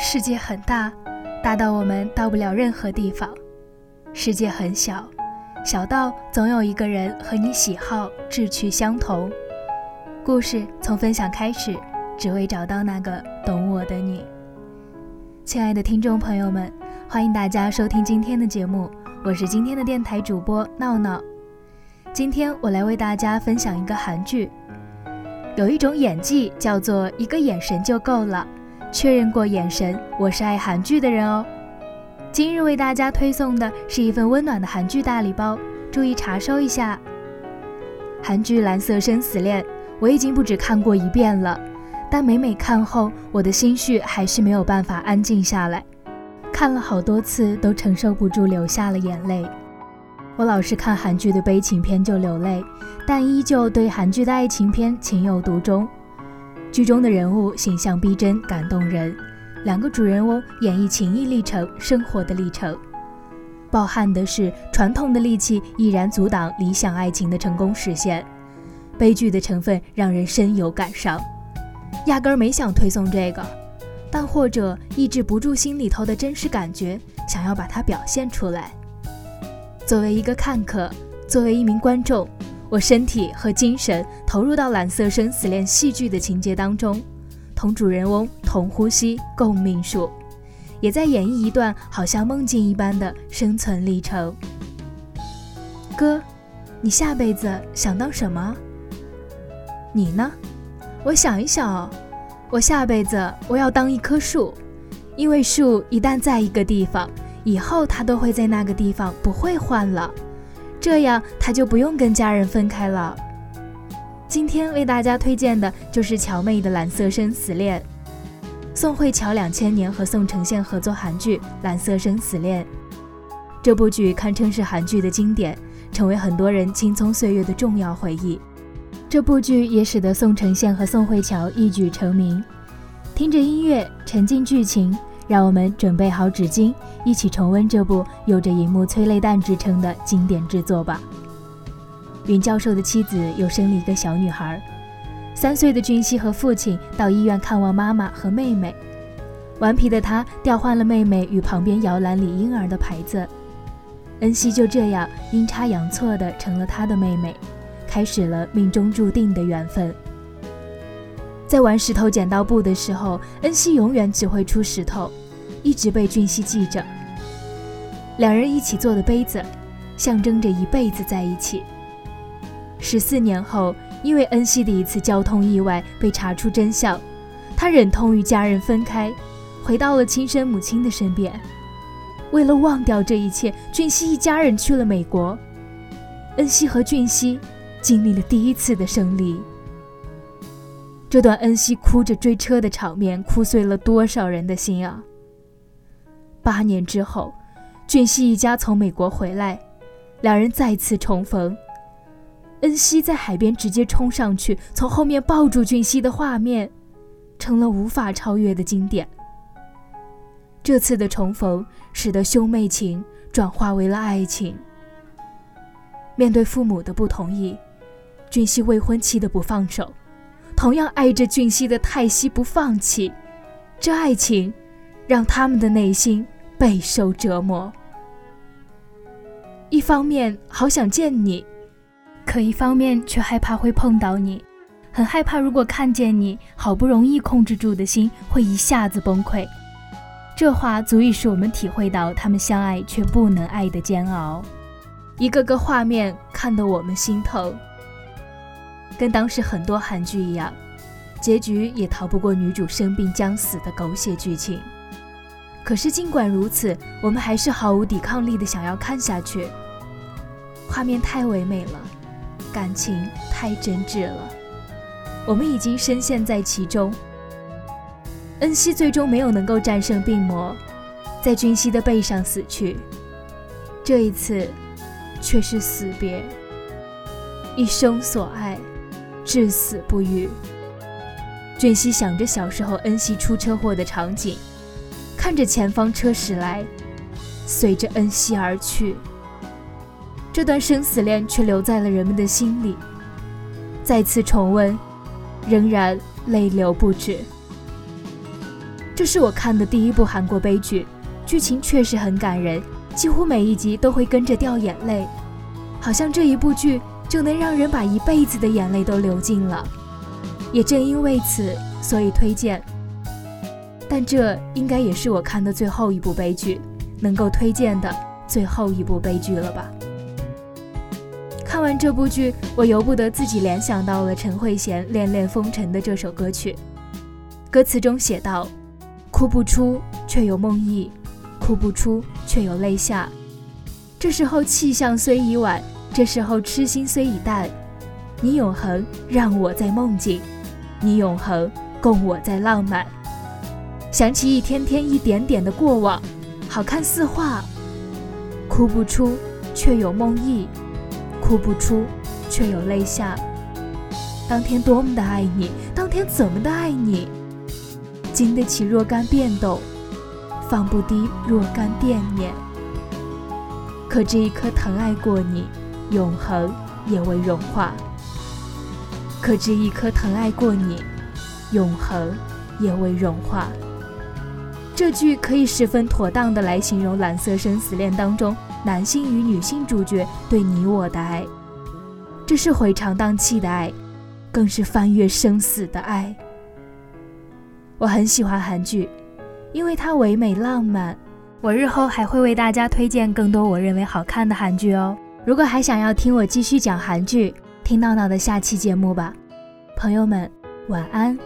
世界很大，大到我们到不了任何地方；世界很小，小到总有一个人和你喜好、志趣相同。故事从分享开始，只为找到那个懂我的你。亲爱的听众朋友们，欢迎大家收听今天的节目，我是今天的电台主播闹闹。今天我来为大家分享一个韩剧。有一种演技叫做一个眼神就够了，确认过眼神，我是爱韩剧的人哦。今日为大家推送的是一份温暖的韩剧大礼包，注意查收一下。韩剧《蓝色生死恋》，我已经不止看过一遍了，但每每看后，我的心绪还是没有办法安静下来，看了好多次都承受不住，流下了眼泪。我老是看韩剧的悲情片就流泪，但依旧对韩剧的爱情片情有独钟。剧中的人物形象逼真，感动人。两个主人翁演绎情谊历程、生活的历程。抱憾的是，传统的戾气依然阻挡理想爱情的成功实现。悲剧的成分让人深有感伤。压根儿没想推送这个，但或者抑制不住心里头的真实感觉，想要把它表现出来。作为一个看客，作为一名观众，我身体和精神投入到蓝色生死恋戏剧的情节当中，同主人翁同呼吸共命数，也在演绎一段好像梦境一般的生存历程。哥，你下辈子想当什么？你呢？我想一想，我下辈子我要当一棵树，因为树一旦在一个地方。以后它都会在那个地方，不会换了，这样他就不用跟家人分开了。今天为大家推荐的就是乔妹的《蓝色生死恋》，宋慧乔两千年和宋承宪合作韩剧《蓝色生死恋》，这部剧堪称是韩剧的经典，成为很多人青葱岁月的重要回忆。这部剧也使得宋承宪和宋慧乔一举成名。听着音乐，沉浸剧情。让我们准备好纸巾，一起重温这部有着荧幕催泪弹之称的经典之作吧。云教授的妻子又生了一个小女孩，三岁的俊熙和父亲到医院看望妈妈和妹妹。顽皮的他调换了妹妹与旁边摇篮里婴儿的牌子，恩熙就这样阴差阳错的成了他的妹妹，开始了命中注定的缘分。在玩石头剪刀布的时候，恩熙永远只会出石头，一直被俊熙记着。两人一起做的杯子，象征着一辈子在一起。十四年后，因为恩熙的一次交通意外被查出真相，他忍痛与家人分开，回到了亲生母亲的身边。为了忘掉这一切，俊熙一家人去了美国。恩熙和俊熙经历了第一次的生离。这段恩熙哭着追车的场面，哭碎了多少人的心啊！八年之后，俊熙一家从美国回来，两人再次重逢。恩熙在海边直接冲上去，从后面抱住俊熙的画面，成了无法超越的经典。这次的重逢，使得兄妹情转化为了爱情。面对父母的不同意，俊熙未婚妻的不放手。同样爱着俊熙的泰熙不放弃，这爱情让他们的内心备受折磨。一方面好想见你，可一方面却害怕会碰到你，很害怕如果看见你，好不容易控制住的心会一下子崩溃。这话足以使我们体会到他们相爱却不能爱的煎熬，一个个画面看得我们心疼。跟当时很多韩剧一样，结局也逃不过女主生病将死的狗血剧情。可是尽管如此，我们还是毫无抵抗力的想要看下去。画面太唯美了，感情太真挚了，我们已经深陷在其中。恩熙最终没有能够战胜病魔，在俊熙的背上死去。这一次，却是死别，一生所爱。至死不渝。俊熙想着小时候恩熙出车祸的场景，看着前方车驶来，随着恩熙而去。这段生死恋却留在了人们的心里，再次重温，仍然泪流不止。这是我看的第一部韩国悲剧，剧情确实很感人，几乎每一集都会跟着掉眼泪，好像这一部剧就能让人把一辈子的眼泪都流尽了。也正因为此，所以推荐。但这应该也是我看的最后一部悲剧，能够推荐的最后一部悲剧了吧？看完这部剧，我由不得自己联想到了陈慧娴《恋恋风尘》的这首歌曲。歌词中写道：“哭不出，却有梦呓；哭不出，却有泪下。这时候气象虽已晚，这时候痴心虽已淡。你永恒让我在梦境，你永恒供我在浪漫。想起一天天一点点的过往，好看似画。哭不出，却有梦意。”哭不出，却有泪下。当天多么的爱你，当天怎么的爱你？经得起若干变动，放不低若干惦念。可这一颗疼爱过你，永恒也未融化。可知一颗疼爱过你，永恒也未融化。这句可以十分妥当的来形容《蓝色生死恋》当中。男性与女性主角对你我的爱，这是回肠荡气的爱，更是翻越生死的爱。我很喜欢韩剧，因为它唯美浪漫。我日后还会为大家推荐更多我认为好看的韩剧哦。如果还想要听我继续讲韩剧，听闹闹的下期节目吧。朋友们，晚安。